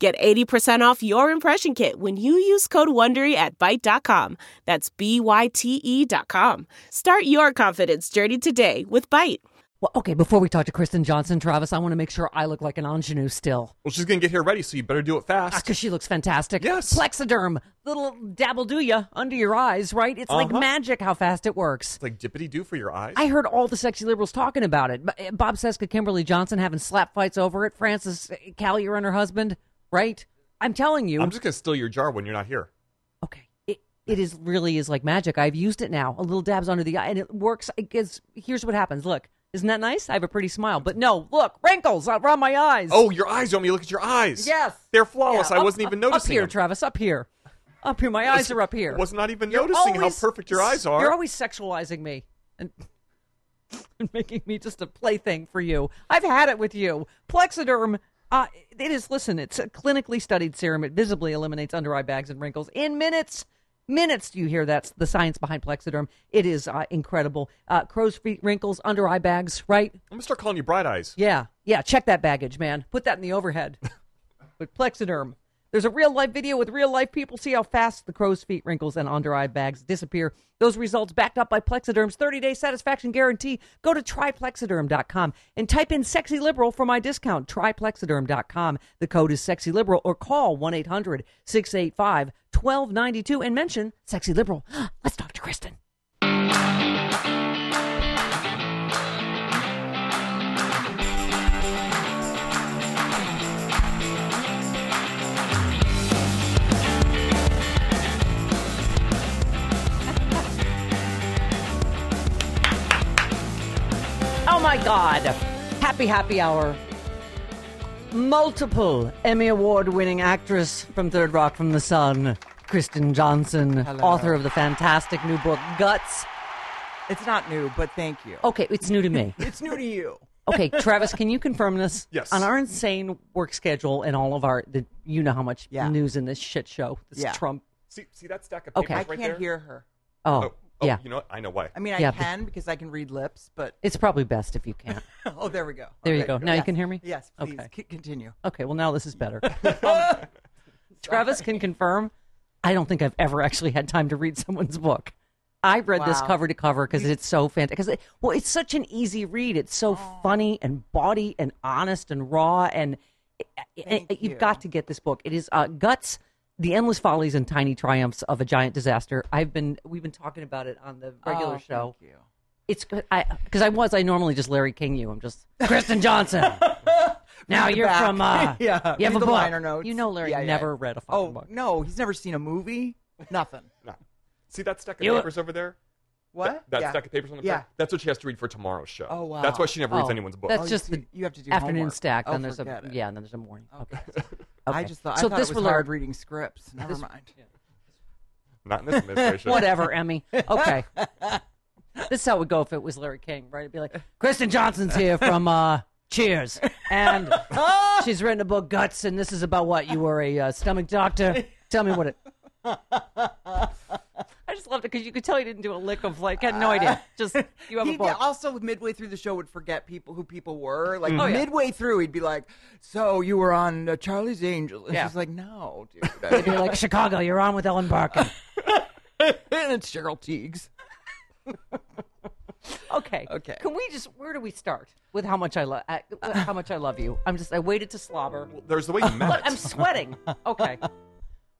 Get 80% off your impression kit when you use code WONDERY at Byte.com. That's B-Y-T-E dot com. Start your confidence journey today with Byte. Well, okay, before we talk to Kristen Johnston, Travis, I want to make sure I look like an ingenue still. Well, she's gonna get here ready, so you better do it fast. Because she looks fantastic. Yes. Plexiderm, little dabble do ya under your eyes, right? It's like Uh-huh. magic how fast it works. It's like dippity do for your eyes. I heard all the sexy liberals talking about it. B- Bob Cesca, Kimberly Johnson having slap fights over it. Frances Callier and her husband, right? I'm telling you. I'm just gonna steal your jar when you're not here. Okay. It, it is really is like magic. I've used it now. A little dabs under the eye, and it works. It gets, here's what happens. Look, isn't that nice? I have a pretty smile. But no, look, wrinkles around my eyes. Oh, your eyes! You want me to look at your eyes? yes, they're flawless. Yeah, I wasn't even up- noticing Up here, them. Travis. Up here. Up here. My eyes are up here. Was not even You're noticing always- how perfect your eyes are. You're always sexualizing me and, and making me just a plaything for you. I've had it with you. Plexiderm. Uh, it is. Listen, it's a clinically studied serum. It visibly eliminates under eye bags and wrinkles in minutes. Minutes. Do you hear that's the science behind Plexiderm? It is uh, incredible. Uh, crow's feet, wrinkles, under eye bags. Right? I'm gonna start calling you Bright Eyes. Yeah, yeah. Check that baggage, man. Put that in the overhead with Plexiderm. There's a real life video with real life people. See how fast the crow's feet, wrinkles, and under eye bags disappear. Those results backed up by Plexiderm's 30 day satisfaction guarantee. Go to tryplexiderm.com and type in sexy liberal for my discount. Tryplexiderm.com. The code is sexy liberal or call 1 800 685 1292 and mention sexy liberal. Let's talk to Kristen. My God. Happy, happy hour. Multiple Emmy Award winning actress from Third Rock from the Sun, Kristen Johnston, author of the fantastic new book, Guts. It's not new, but thank you. Okay, it's new to me. It's new to you. Okay, Travis, can you confirm this? Yes. On our insane work schedule and all of our, the, you know how much Yeah. news in this shit show, this Yeah. Trump. See, see that stack of Okay. papers I can't there? hear her. Oh, Oh, oh, yeah. You know what? I know why. I mean, I Yeah, but- can because I can read lips, but It's probably best if you can't. oh, there we go. There you Okay. go. Now you Yes. can hear me? Yes, please Okay. c- continue. Okay, well now this is better. Um, Travis can confirm. I don't think I've ever actually had time to read someone's book. I read this Wow. cover to cover because it's so fantastic. Because well, it's such an easy read. It's so Oh. funny and bawdy and honest and raw. And it- it- Thank you've you. got to get this book. It is uh, guts. The endless follies and tiny triumphs of a giant disaster. I've been we've been talking about it on the regular Oh, show. Thank you. It's good. I because I was I normally just Larry King you. I'm just Kristen Johnston. now Read you're back. from uh, yeah. you have read a the book. liner notes. You know Larry Yeah, yeah. never read a fucking Oh book. no, he's never seen a movie. Nothing. No. See that stack of You- papers over there? What? That, that yeah. stack of papers on the Yeah. front? That's what she has to read for tomorrow's show. Oh, wow. That's why she never reads Oh, anyone's book. That's Oh, just see- the you have to do afternoon homework. stack. Oh, then there's a it. yeah, and then there's a morning. Okay. I just thought. so I thought this it was will- hard reading scripts. Never mind. Not in this administration. Whatever, Emmy. Okay. this is how it would go if it was Larry King, right? It'd be like, Kristen Johnston's here from uh, Cheers, and she's written a book, Guts, and this is about what you were a uh, stomach doctor. Tell me what it. I just loved it because you could tell he didn't do a lick of like had no idea. Just you have He a book. also midway through the show would forget people who people were. Like mm-hmm. Oh, yeah. midway through, he'd be like, "So you were on uh, Charlie's Angels?" And Yeah. she's like, "No, dude." It'd be like Chicago. You're on with Ellen Barkin. and it's Cheryl Tiegs. Okay. Okay. Can we just? Where do we start with how much I love? Uh, uh, how much I love you? I'm just. I waited to slobber. There's the way you met. Look, I'm sweating. Okay.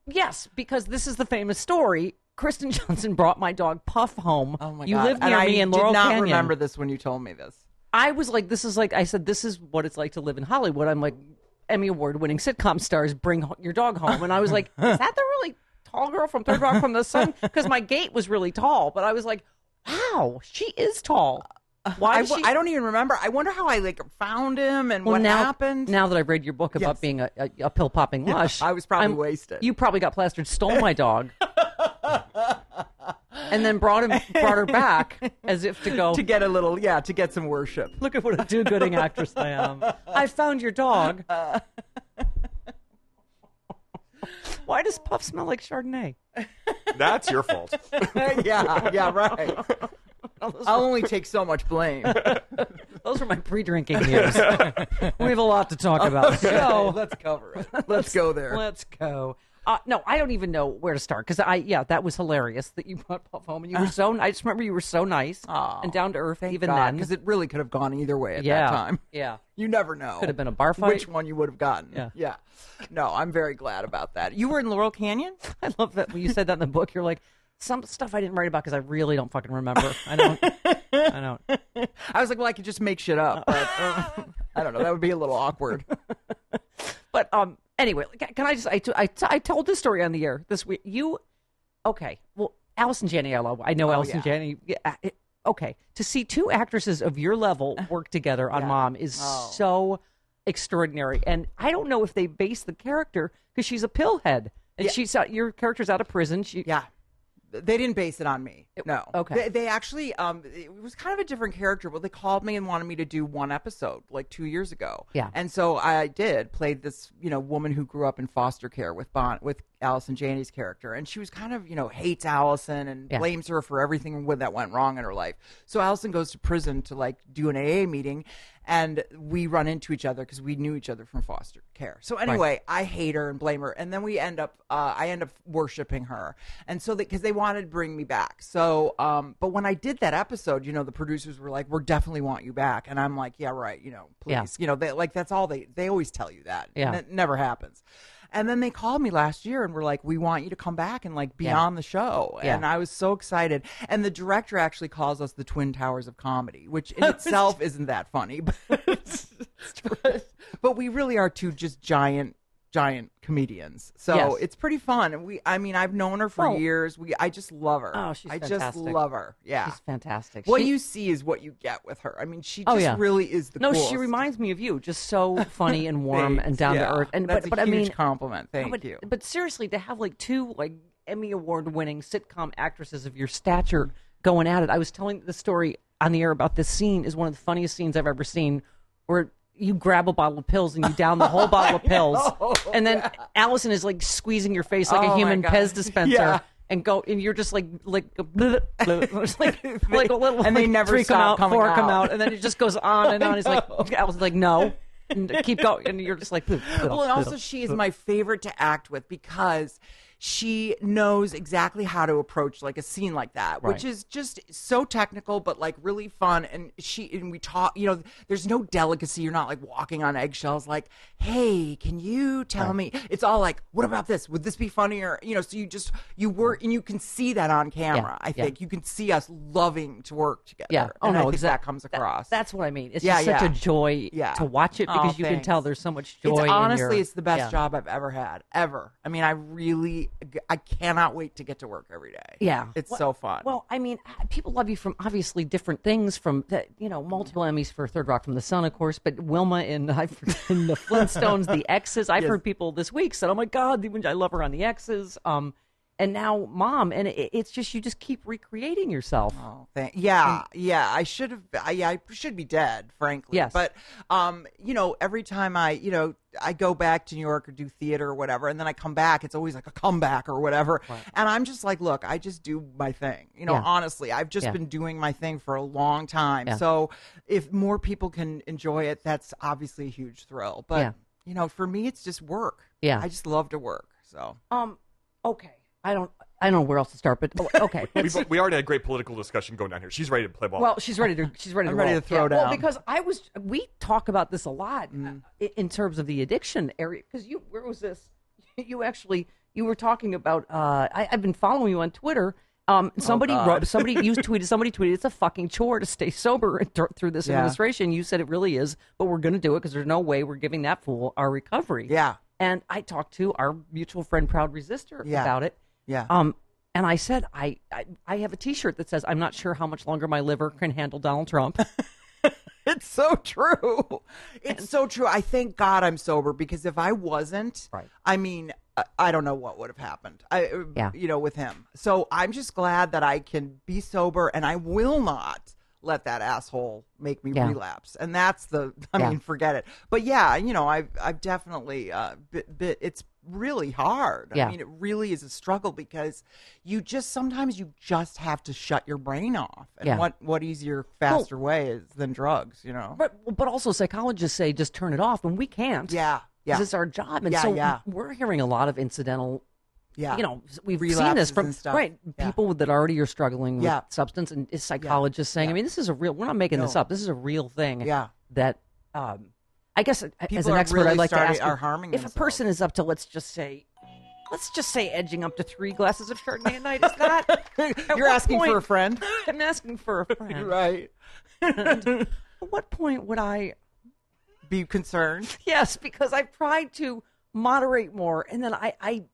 Yes, because this is the famous story. Kristen Johnson brought my dog Puff home. Oh my you god! live And near I me in did not Canyon. remember this when you told me this. I was like, this is like, I said, this is what it's like to live in Hollywood. I'm like, Emmy Award winning sitcom stars bring your dog home. And I was like, is that the really tall girl from Third Rock from the Sun? Because my gate was really tall, but I was like, wow, she is tall. Uh, Why I, she? I don't even remember. I wonder how I like found him and Well, what now, happened. Now that I've read your book about Yes. being a, a, a pill popping lush, I was probably wasted. You probably got plastered, stole my dog, and then brought him, brought her back as if to go. to get a little, yeah, to get some worship. Look at what a do-gooding actress I am. I found your dog. Why does Puff smell like Chardonnay? That's your fault. yeah, yeah, right. I'll only take so much blame. Those were my pre-drinking years. we have a lot to talk about. So let's cover it. Let's go there. Let's go. Uh, no, I don't even know where to start because I yeah that was hilarious that you brought Puff home and you were so I just remember you were so nice and down to earth even then because it really could have gone either way at yeah that time. yeah You never know. Could have been a bar fight. Which one you would have gotten. Yeah. Yeah. No, I'm very glad about that. You were in Laurel Canyon? I love that when you said that in the book you're like some stuff I didn't write about because I really don't fucking remember I don't I don't I was like, well, I could just make shit up. But uh, I don't know. That would be a little awkward. But um, anyway, can I just I, t- I, t- I told this story on the air this week. You okay? Well, Allison Janney, I know oh, Allison yeah. Janney. Yeah, it- okay, to see two actresses of your level work together on Mom is oh. so extraordinary. And I don't know if they base the character because she's a pillhead and she's out, your character's out of prison. She Yeah. They didn't base it on me. No. okay. They, they actually, um, it was kind of a different character, but they called me and wanted me to do one episode like two years ago. Yeah. And so I did, played this, you know, woman who grew up in foster care with Bond with Allison Janney's character. And she was kind of, you know, hates Allison and Yeah. blames her for everything that went wrong in her life. So Allison goes to prison to like do an AA meeting and we run into each other because we knew each other from foster care. So anyway, I hate her and blame her, and then we end up, uh, I end up worshiping her, and so because they wanted to bring me back. So, um, but when I did that episode, you know, the producers were like, "We definitely want you back," and I'm like, "Yeah, right, you know, please, Yeah. you know, they, like that's all they they always tell you that, Yeah. and it never happens." And then they called me last year and were like, "We want you to come back and like be Yeah. on the show." Yeah. And I was so excited. And the director actually calls us the Twin Towers of comedy, which in itself isn't that funny, but but, but we really are two just giant giant comedians. So Yes. it's pretty fun. And we I mean, I've known her for years. We I just love her. Oh, she's I just love her. Yeah. she's fantastic. what She- you see is what you get with her. I mean, she Oh, just yeah. really is the no, coolest. she reminds me of you. Just so funny and warm and down Yeah. to earth. And that's but, but a I huge mean, compliment. Thank No, but, you. But seriously, to have like two like Emmy award winning sitcom actresses of your stature going at it. I was telling the story on the air about this scene is one of the funniest scenes I've ever seen where you grab a bottle of pills and you down the whole bottle of pills. and then Allison is like squeezing your face like Oh, a human Pez dispenser. Yeah. And go, and you're just like, like, bleh, bleh. Like, like a little, And they like, never stop out, coming four come out. out, and then it just goes on and on. He's like, Allison's like, no, and keep going, and you're just like, bleh, well, and also she is my favorite to act with because she knows exactly how to approach like a scene like that, which is just so technical but like really fun. And she and we talk, you know, there's no delicacy. You're not like walking on eggshells. Like, hey, can you tell me? It's all like, what about this? Would this be funnier? You know, so you just you work and you can see that on camera. I yeah. think you can see us loving to work together. Yeah. Oh And I no, think exact- that comes across. that's what I mean. It's Yeah, just such a joy Yeah. to watch it Oh, because you can tell there's so much joy. It's honestly, your- it's the best yeah. job I've ever had, ever. I mean, I really, I cannot wait to get to work every day. Yeah, it's Well- so fun. Well, I mean, uh, people love you from obviously different things. From the, you know, multiple Emmys for Third Rock from the Sun, of course, but Wilma in, I've, in the Flintstones, the X's. I've heard people this week said, "Oh my God, I love her on the X's." Um, and now Mom, and it, it's just you just keep recreating yourself. Oh, thank, yeah, yeah. I should have. I, yeah, I should be dead, frankly. Yes. But, um, you know, every time I, you know, I go back to New York or do theater or whatever, and then I come back, it's always like a comeback or whatever. And I'm just like, look, I just do my thing. You know, Yeah. honestly, I've just Yeah. been doing my thing for a long time. Yeah. So if more people can enjoy it, that's obviously a huge thrill. But you know, for me, it's just work. Yeah. I just love to work. So. Um, okay, I don't, I don't know where else to start, but oh, okay. We've, we already had a great political discussion going down here. She's ready to play ball. Well, she's ready to. She's ready I'm to. ready roll. to throw Yeah, down. Well, because I was. We talk about this a lot uh, Mm. i- in terms of the addiction area. Because you, where was this? You actually, you were talking about. Uh, I, I've been following you on Twitter. Um, Oh, somebody wrote, somebody you tweeted, somebody tweeted, it's a fucking chore to stay sober th- through this Yeah. administration. You said it really is, but we're going to do it because there's no way we're giving that fool our recovery. Yeah. And I talked to our mutual friend, Proud Resistor, Yeah. about it. Yeah. Um, and I said, I, I, I have a T-shirt that says, "I'm not sure how much longer my liver can handle Donald Trump." It's so true. It's so true. I thank God I'm sober because if I wasn't, Right. I mean, I- I don't know what would have happened. I, Yeah. you know, with him. So I'm just glad that I can be sober and I will not let that asshole make me Yeah. relapse. And that's the, I Yeah. mean, forget it. But yeah, you know, I've, I've definitely, uh, bit, bit, it's really hard. Yeah. I mean, it really is a struggle because you just, sometimes you just have to shut your brain off. And Yeah. what, what easier, faster way is than drugs, you know? But but also psychologists say just turn it off, and we can't. Yeah, yeah. This is our job, and Yeah, so yeah. we're hearing a lot of incidental. Yeah. You know, we've seen this from right people that already are struggling with substance, and is psychologists saying, I mean, this is a real. We're not making this up. This is a real thing. Yeah. That, um, I guess uh, as an expert, really I'd like to ask are harming if a person is up to let's just say. Let's just say edging up to three glasses of Chardonnay a night. Is that You're asking for a friend? I'm asking for a friend. right. At what point would I Be concerned. Yes, because I've tried to moderate more, and then I, I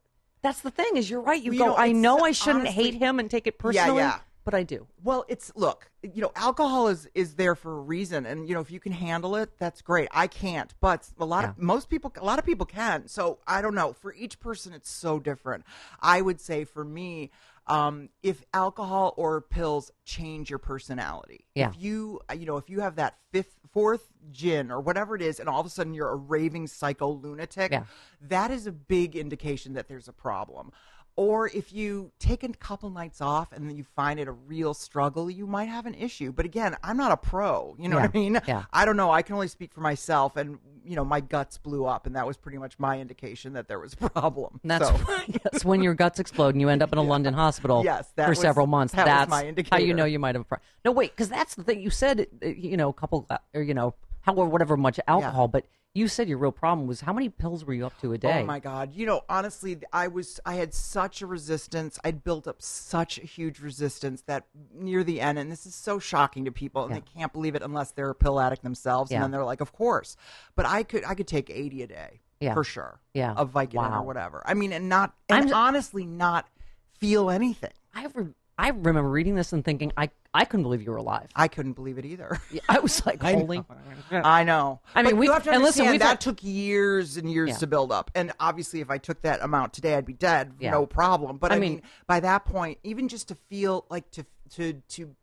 that's the thing is you're right. You Well, you go, know, I know I shouldn't honestly- hate him and take it Yeah, personally, yeah. But I do. Well, it's look, you know, alcohol is is there for a reason, and you know, if you can handle it, that's great. I can't, but a lot of most people, a lot of people can. So I don't know. For each person, it's so different. I would say for me, um, if alcohol or pills change your personality, Yeah. if you, you know, if you have that fifth, fourth gin or whatever it is, and all of a sudden you're a raving psycho lunatic, Yeah. that is a big indication that there's a problem. Or if you take a couple nights off and then you find it a real struggle, you might have an issue. But again, I'm not a pro. You know what I mean? yeah. I don't know. I can only speak for myself. And, you know, my guts blew up. And that was pretty much my indication that there was a problem. And that's So- yes, when your guts explode and you end up in a London hospital Yes, for was- several months. that that's my how you know you might have. A pro- no, wait, because that's the thing you said. uh, You know, a couple, uh, or you know, however, whatever much alcohol, but you said your real problem was how many pills were you up to a day? Oh my god! You know, honestly, I was I had such a resistance. I'd built up such a huge resistance that near the end, and this is so shocking to people, and Yeah. they can't believe it unless they're a pill addict themselves, Yeah. and then they're like, "Of course," but I could I could take eighty a day, Yeah. for sure, Yeah. of Vicodin Wow. or whatever. I mean, and not and I'm- honestly not feel anything. I re- I remember reading this and thinking I I couldn't believe you were alive. I couldn't believe it either. I was like, holy. I know. I mean, But we- have to and listen, that took years and years Yeah. to build up. And obviously, if I took that amount today, I'd be dead, Yeah. no problem. But I I, mean- mean, by that point, even just to feel like to to to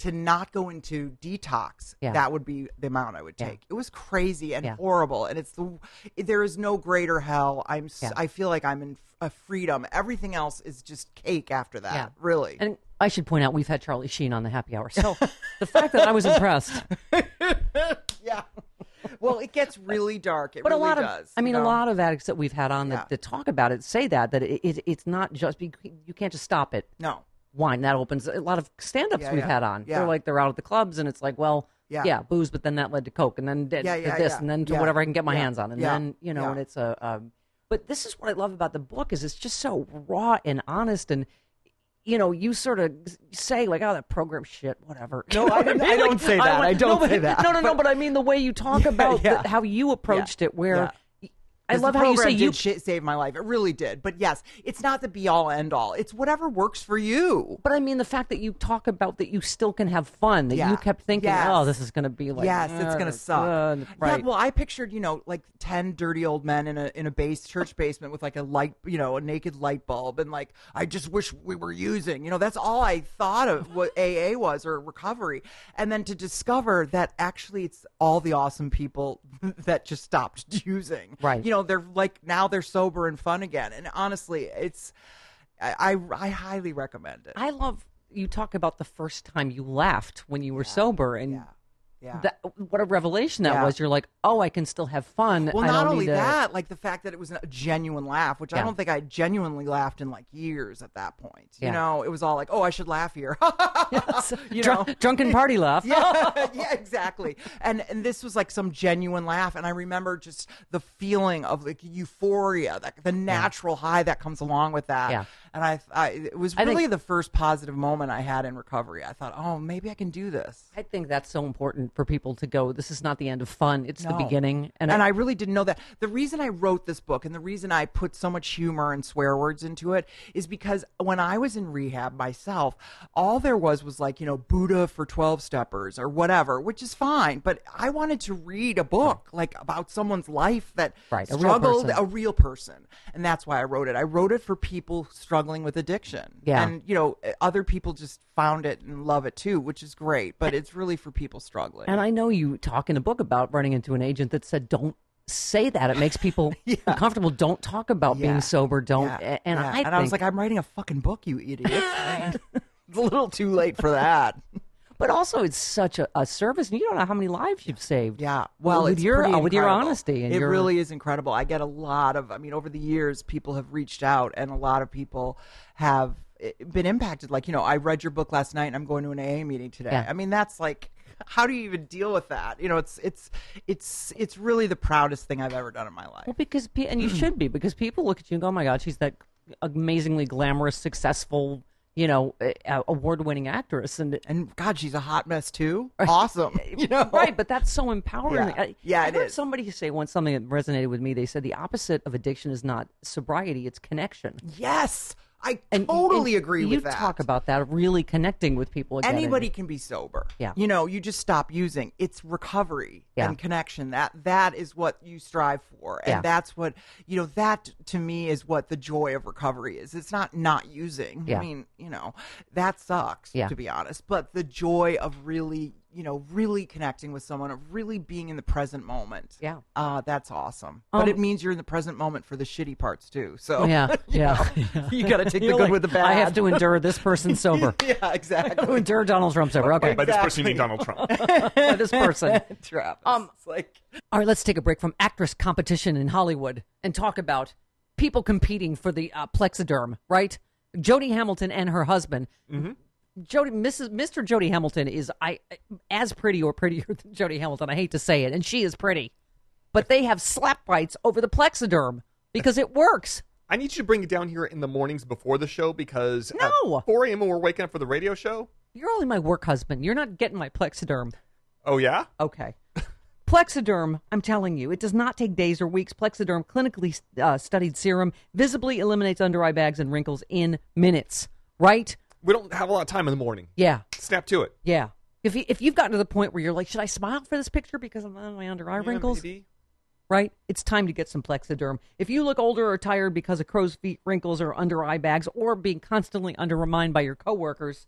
to not go into detox, Yeah. that would be the amount I would Yeah. take. It was crazy and Yeah. horrible, and it's the there is no greater hell. I'm Yeah. I feel like I'm in a freedom. Everything else is just cake after that. Yeah. Really. And I should point out we've had Charlie Sheen on the happy hour. So the fact that I was impressed. yeah. Well, it gets really dark. It But really a lot does. of I you mean a lot of addicts that we've had on Yeah. that, that talk about it say that that it, it it's not just be, you can't just stop it. No. Wine that opens a lot of stand-ups Yeah, we've yeah. had on. Yeah. They're like they're out at the clubs and it's like, well, Yeah. yeah, booze, but then that led to coke and then did, Yeah, yeah, this yeah. and then to Yeah. whatever I can get my Yeah. hands on and Yeah. then you know Yeah. and it's a um, but this is what I love about the book is it's just so raw and honest and you know, you sort of say like, "Oh, that program shit, whatever." No, I don't- mean? I don't Like, say that. want- I don't no, but- say that. No, no, no. But- But I mean the way you talk Yeah, about yeah. the, how you approached it. Where Yeah. I love how you say you shit save my life. It really did. But yes, it's not the be all end all. It's whatever works for you. But I mean, the fact that you talk about that you still can have fun, that Yeah. you kept thinking, Yes. oh, this is going to be like, yes, it's uh, gonna suck. uh, right. Yeah, well, I pictured you know like ten dirty old men in a in a base church basement with like a light, you know, a naked light bulb, and like I just wish we were using. You know, that's all I thought of what AA was or recovery, and then to discover that actually it's all the awesome people that just stopped using. Right. You know, they're like now they're sober and fun again, and honestly, it's I I, I highly recommend it. I love you talk about the first time you laughed when you were sober, and yeah. Yeah. That, what a revelation that Yeah. was. You're like, oh, I can still have fun. Well, I not don't only to- that, like the fact that it was a genuine laugh, which I don't think I genuinely laughed in like years at that point. Yeah. You know, it was all like, oh, I should laugh here. you Drunk- know, drunken party laugh. yeah, yeah, exactly. And and this was like some genuine laugh, and I remember just the feeling of like euphoria, that the natural high that comes along with that. Yeah. And I, I it was I think- really the first positive moment I had in recovery. I thought, oh, maybe I can do this. I think that's so important for people to go. This is not the end of fun; it's the beginning. And, And, I, really didn't know that. The reason I wrote this book and the reason I put so much humor and swear words into it is because when I was in rehab myself, all there was was like, you know, Buddha for 12 steppers or whatever, which is fine. But I wanted to read a book like about someone's life that Right, a real struggled, a real person. And that's why I wrote it. I wrote it for people struggling with addiction. Yeah. And, you know, other people just found it and love it too, which is great. But it's really for people struggling. And I know you talk in a book about running into an agent that said, "Don't say that; it makes people uncomfortable. Don't talk about Yeah. being sober. Don't." Yeah, And yeah. I and think, I was like, I'm writing a fucking book, you idiot. it's a little too late for that. But also it's such a, a service, and you don't know how many lives you've saved. Yeah, well, with it's your with your honesty and it your really is incredible. I get a lot of. I mean, over the years, people have reached out, and a lot of people have eh, been impacted. Like, you know, I read your book last night, and I'm going to an AA meeting today. Yeah. I mean, that's like. How do you even deal with that? You know, it's it's it's it's really the proudest thing I've ever done in my life. Well, because and you should be because people look at you and go, "Oh my God, she's that amazingly glamorous, successful, you know, award-winning actress." And And God, she's a hot mess too. Awesome, you know. right, but that's so empowering. Yeah. I- Yeah, I it heard is. Somebody say once something that resonated with me. They said the opposite of addiction is not sobriety; it's connection. Yes, I And totally and agree you with that. talk about that, really connecting with people. Again anybody can be sober. Yeah. You know, you just stop using. It's recovery Yeah. and connection. That that is what you strive for. And Yeah. that's what you know, that to me is what the joy of recovery is. It's not not using. Yeah. I mean, you know, that sucks Yeah. to be honest. But the joy of really you know, really connecting with someone, of really being in the present moment. Yeah. Uh, that's awesome. Um, but it means you're in the present moment for the shitty parts too. So Yeah, you yeah. know, you got to take the good like, with the bad. I have to endure this person sober. yeah, I have exactly. endure Donald Trump sober. Okay, By this person, you mean Donald Trump. by this person. Travis. Um, It's like All right, let's take a break from actress competition in Hollywood and talk about people competing for the uh, Plexiderm, right? Jody Hamilton and her husband. Mm-hmm. Jody, Mrs. Mr. Jody Hamilton is I as pretty or prettier than Jody Hamilton. I hate to say it, and she is pretty, but they have slap fights over the Plexiderm because it works. I need you to bring it down here in the mornings before the show because No. at 4 a.m. when we're waking up for the radio show. You're only my work husband. You're not getting my Plexiderm. Oh yeah, Okay. Plexiderm, I'm telling you, it does not take days or weeks. Plexiderm, clinically uh, studied serum, visibly eliminates under eye bags and wrinkles in minutes. Right? We don't have a lot of time in the morning. Yeah, Snap to it. yeah. If you, if you've gotten to the point where you're like, should I smile for this picture because I'm on my under eye Yeah, wrinkles? baby. Right? It's time to get some Plexiderm. If you look older or tired because of crow's feet, wrinkles, or under eye bags, or being constantly undermined by your coworkers,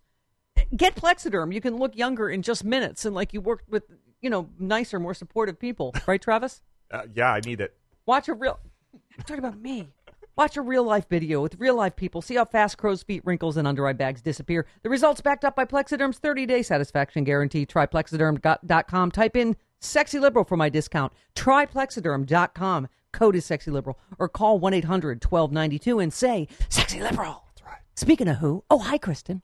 get Plexiderm. You can look younger in just minutes and like you worked with, you know, nicer, more supportive people. Right, Travis? Uh, yeah, I need it. Watch a real. I'm talking about me. Watch a real life video with real life people. See how fast crow's feet, wrinkles, and under eye bags disappear. The results backed up by Plexiderm's 30 day satisfaction guarantee. Try Plexiderm.com. Type in sexy liberal for my discount. Try Plexiderm.com. Code is sexy liberal. Or call 1 800 1292 and say sexy liberal. That's right. Speaking of who, oh, hi, Kristen.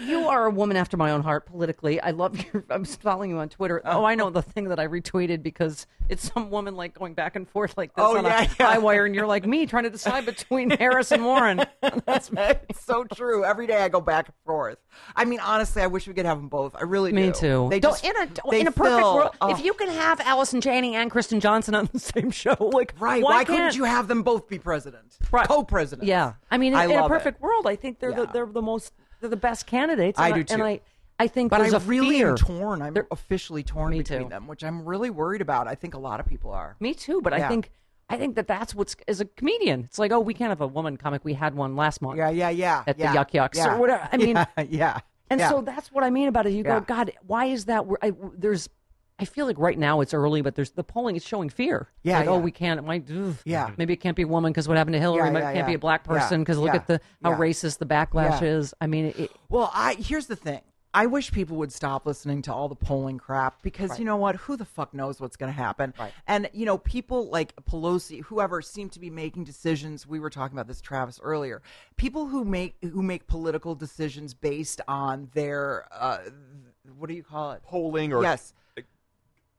You are a woman after my own heart politically. I love your. I'm following you on Twitter. Oh. oh, I know the thing that I retweeted because it's some woman like going back and forth like this Oh, on yeah, a yeah. wire, and you're like me trying to decide between Harris and Warren. That's it's so true. Every day I go back and forth. I mean, honestly, I wish we could have them both. I really Me do. too. They Don't- just, in a in a perfect fill- world, oh, if you can have Allison Janney and Kristen Johnston on the same show, like right, why, why, couldn't you have them both be president, Right. co-president? Yeah, I mean, in, I in a love it. perfect world, I think they're the, they're the most they're the best candidates. I and do, too. And I I think But there's I a really fear. torn. I'm They're- officially torn between too. them, which I'm really worried about. I think a lot of people are. Me too, but I think I think that that's what's as a comedian. It's like, oh, we can't have a woman comic. We had one last month. Yeah, yeah, yeah. At the yeah, Yuck Yucks yeah, or whatever. I mean- yeah, yeah. And yeah. so that's what I mean about it. You Yeah. go, God, why is that? I, there's, I feel like right now it's early, but there's the polling is showing fear. Yeah, like, oh, we can't. It might, ugh. Yeah. maybe it can't be a woman because what happened to Hillary? Yeah, Maybe yeah, can't be a black person because look yeah, at the how yeah. racist the backlash Yeah. is. I mean, it, Well, I here's the thing. I wish people would stop listening to all the polling crap because you know what? Who the fuck knows what's going to happen? Right. And you know, people like Pelosi, whoever, seem to be making decisions. We were talking about this, Travis, earlier. People who make who make political decisions based on their uh, what do you call it? Polling or yes.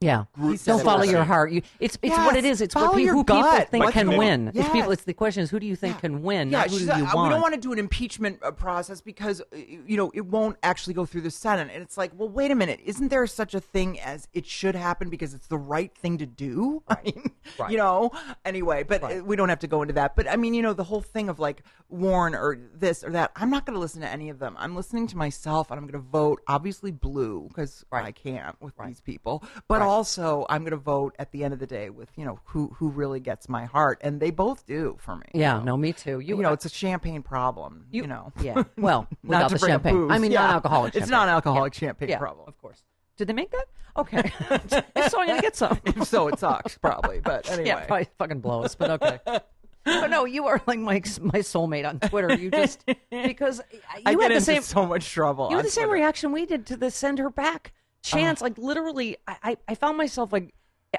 Yeah. Group Don't follow your heart. You, it's it's Yes, what it is. It's what follow pe- your who people gut. think What's can win. It's Yes. people. It's the question is who do you think can win? Yeah, not who she's do you want? we don't want to do an impeachment uh, process because uh, you know it won't actually go through the Senate. And it's like, well, wait a minute, isn't there such a thing as it should happen because it's the right thing to do? I mean, you know. Anyway, but uh, we don't have to go into that. But I mean, you know, the whole thing of like Warren or this or that. I'm not going to listen to any of them. I'm listening to myself, and I'm going to vote obviously blue because I can't with these people. But also, I'm going to vote at the end of the day with you know who who really gets my heart, and they both do for me. Yeah, you know? no, me too. You, You, know, uh, it's a champagne problem. You, know, Yeah. Well, not the champagne. I mean, Yeah. non-alcoholic. It's non-alcoholic champagne yeah, problem. Of course. Did they make that? Okay. so I'm gonna get some. If so, it sucks probably. But anyway, Yeah, probably fucking blows, but okay. but no, you are like my my soulmate on Twitter. You just because you I had the same so much trouble. you had the same reaction we did to the send her back Uh-huh. chance. like literally, I, I I found myself like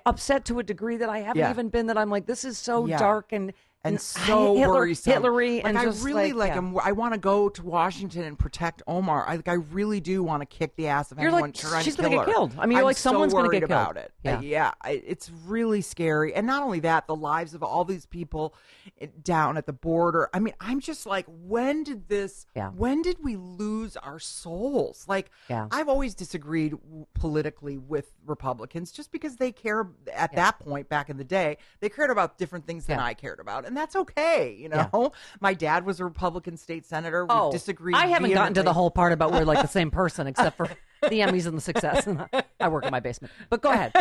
upset to a degree that I haven't Yeah. even been. That I'm like, this is so Yeah. dark and and so Hitler, worrisome. Hitlery, like and I really like, yeah. am I want to go to Washington and protect Omar. I like. I really do want to kick the ass of You're anyone like, trying she's to gonna kill get killed. I mean, you're I'm like, someone's so gonna get killed. about it. Yeah. Uh, yeah. I, it's really scary. And not only that, the lives of all these people eh, down at the border. I mean, I'm just like, when did this? Yeah. When did we lose our souls? Like, Yeah. I've always disagreed politically with Republicans just because they care at that point back in the day, they cared about different things than I cared about. And that's okay, you know? My dad was a Republican state senator. We Oh, disagreed. I haven't gotten to the whole part about we're like the same person, except for the Emmys and the success. I work in my basement, but go ahead.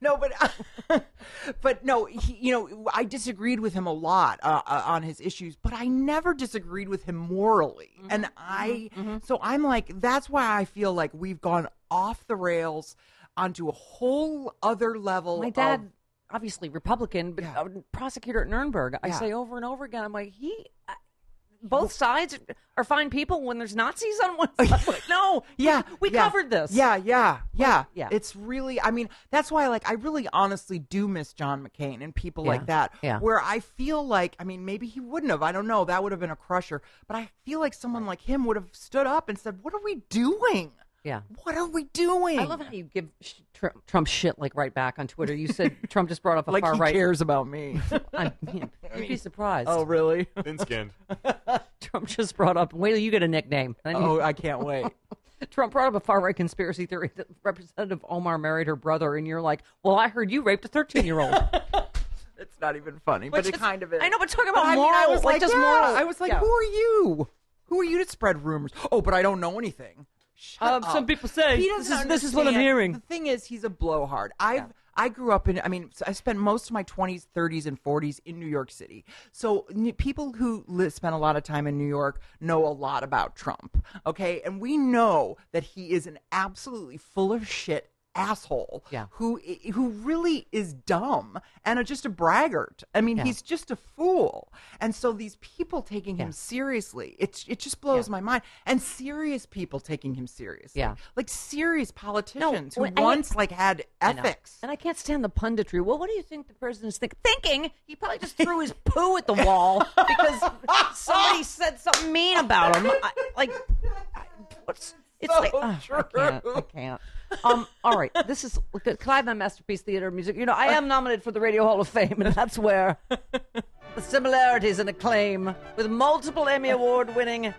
no, but but no, he, you know, I disagreed with him a lot uh, uh, on his issues, but I never disagreed with him morally. Mm-hmm. And I, so I'm like, that's why I feel like we've gone off the rails onto a whole other level. My of- dad, obviously Republican, but Yeah. a prosecutor at Nuremberg. I Yeah. say over and over again, I'm like, he. I- both sides are fine people when there's Nazis on one side. No, we- yeah, we, yeah. covered this. Yeah, yeah, yeah, yeah. It's really, I mean, that's why, like, I really honestly do miss John McCain and people Yeah, like that. yeah. Where I feel like, I mean, maybe he wouldn't have. I don't know. That would have been a crusher. But I feel like someone like him would have stood up and said, "What are we doing? Yeah. What are we doing?" I love how you give sh- Tr- Trump shit like right back on Twitter. You said Trump just brought up a like far he right. cares about me. I mean, you'd be surprised. oh, really? Thin skinned. Trump just brought up. Wait till you get a nickname. And you- oh, I can't wait. Trump brought up a far right conspiracy theory that Representative Omar married her brother, and you're like, "Well, I heard you raped a 13 year old." It's not even funny, but Which it is- kind of is. I know, but talk But about I mean, I was like, like, just yeah. moral- I was like, yeah. who are you? Who are you to spread rumors? Oh, but I don't know anything. Um, some people say, He this is- this is what I'm hearing. The thing is, he's a blowhard. I've I grew up in. I mean, I spent most of my 20s, 30s, and 40s in New York City. So n- people who spend a lot of time in New York know a lot about Trump. Okay, and we know that he is an absolutely full of shit asshole Yeah. who who really is dumb and a, just a braggart. I mean, Yeah. he's just a fool. And so these people taking him seriously, it it just blows my mind. And serious people taking him seriously. Yeah. Like serious politicians when- who I- once like had I ethics. And I can't stand the punditry. Well, what do you think the president's think- thinking? He probably just threw his poo at the wall because somebody said something mean about him. I, like, what's it's So like ugh, I can't. I can't. Um. All right. This is have my masterpiece theater music? You know, I am nominated for the Radio Hall of Fame, and that's where the similarities and acclaim with multiple Emmy Award winning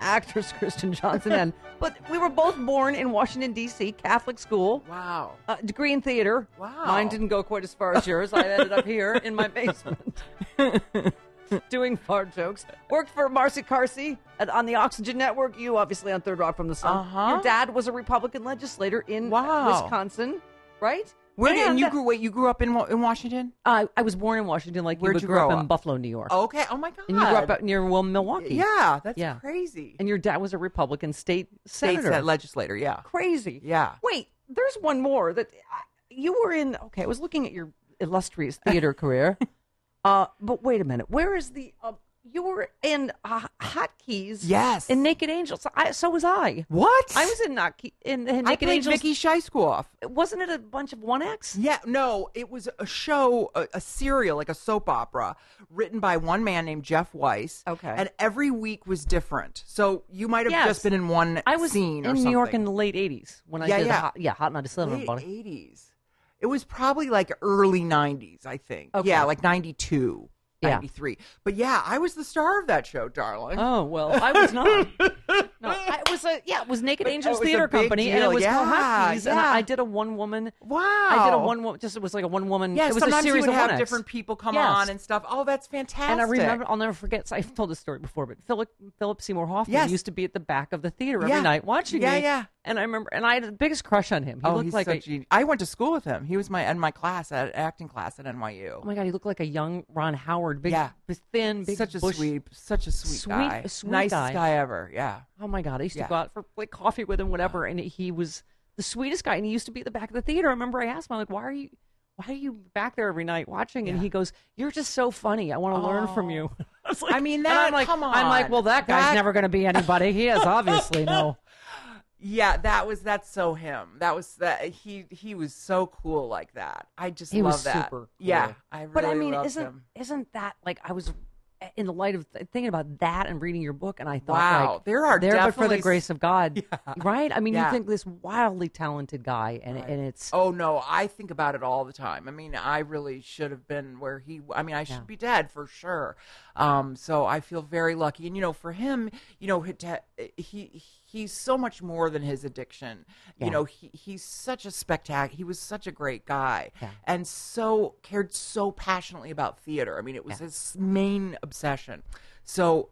actress Kristen Johnston and but we were both born in Washington D.C. Catholic school. Wow. Uh, degree in theater. Wow. Mine didn't go quite as far as yours. I ended up here in my basement doing fart jokes. Worked for Marcy Carsey at, on the Oxygen Network. You obviously on Third Rock from the Sun. Uh-huh. Your dad was a Republican legislator in Wow. Wisconsin, right? Where did, and you uh, grew wait, you grew up in in Washington? I I was born in Washington, like Where'd you, you grew up grow in? Buffalo, New York. Okay. Oh my god. and you grew up out near well, Milwaukee. Yeah, that's Yeah. crazy. And your dad was a Republican state State senator. Legislator, yeah. crazy. Yeah. Wait, there's one more that I- you were in. Okay, I was looking at your illustrious theater career. Uh, but wait a minute. Where is the uh, you were in uh, Hotkeys. Yes. In Naked Angels. I, so was I. What? I was in not in, in I Naked played Angels. Vicky. Wasn't it a bunch of one acts? Yeah, no, it was a show, a, a serial, like a soap opera, written by one man named Jeff Weiss. Okay. and every week was different. So you might have Yes. just been in one I was scene in or New York in the late '80s when I Yeah, did yeah. Hot, yeah Hot 97 late Bunny. eighties. It was probably like early nineties, I think. Okay. Yeah, like 92, Yeah. 93. But yeah, I was the star of that show, darling. Oh well, I was not. No, I was a yeah. It was Naked Angels oh, it was Theater Company, and it was called Yeah, and. I did a one woman. wow. I did a one woman. Just it was like a one woman. Yeah, it was sometimes a series you would of have different people come Yes. on and stuff. Oh, that's fantastic. And I remember, I'll never forget. So I've told this story before, but Philip Philip Seymour Hoffman Yes. used to be at the back of the theater every Yeah. night watching Yeah, me. yeah. And I remember, and I had the biggest crush on him. He oh, looked like so a. genius. I went to school with him. He was my in my class at acting class at NYU. Oh my god, he looked like a young Ron Howard. Big, Yeah. thin, big, such a bush- sweet, such a sweet, Sweet- guy, sweet nicest guy. ever. Yeah. Oh my god, I used Yeah. to go out for like coffee with him, whatever, and he was the sweetest guy. And he used to be at the back of the theater. I remember I asked him, I'm like, why are you, why are you back there every night watching? And he goes, "You're just so funny. I want to learn from you." I, was like, I mean, and I'm that- like, come I'm like, on. well, that guy's That- never going to be anybody. He is obviously no. Yeah, that was that's so him. That was that he he was so cool like that. I just He love was that. super cool. Yeah, I really but I mean, loved isn't him. isn't that like I was in the light of thinking about that and reading your book, and I thought, Wow, like, there are there, but for the grace of God, right? I mean, Yeah. you think this wildly talented guy, and and it's Oh no, I think about it all the time. I mean, I really should have been where he. I mean, I should Yeah. be dead for sure. Um, so I feel very lucky. And you know, for him, you know, he he he's so much more than his addiction. Yeah. You know, he he's such a spectacular. He was such a great guy, Yeah. and so cared so passionately about theater. I mean, it was his main obsession. So.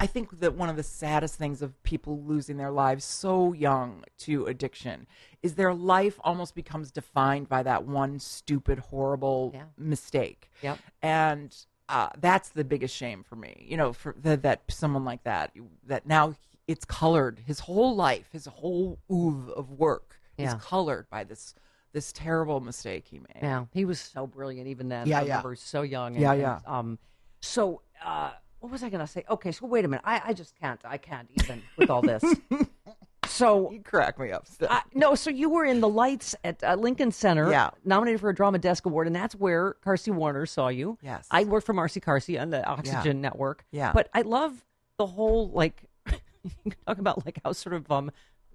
I- think that one of the saddest things of people losing their lives so young to addiction is their life almost becomes defined by that one stupid, horrible Yeah. mistake. Yep. And uh, that's the biggest shame for me. You know, for that, that someone like that, that now it's colored. His whole life, his whole oeuvre of work Yeah. is colored by this this terrible mistake he made. Yeah, he was so brilliant even then. Yeah, I yeah. so young. And, Yeah, and, yeah. um, so uh, what was I going to say? Okay, so wait a minute. I, I just can't. I can't even with all this. so You crack me up. Still. I, no, so you were in the lights at uh, Lincoln Center, Yeah. nominated for a Drama Desk Award, and that's where Carsey-Werner saw you. Yes. I worked for Marcy Carsey on the Oxygen Network. Yeah. but I love the whole like talk about like how sort of um,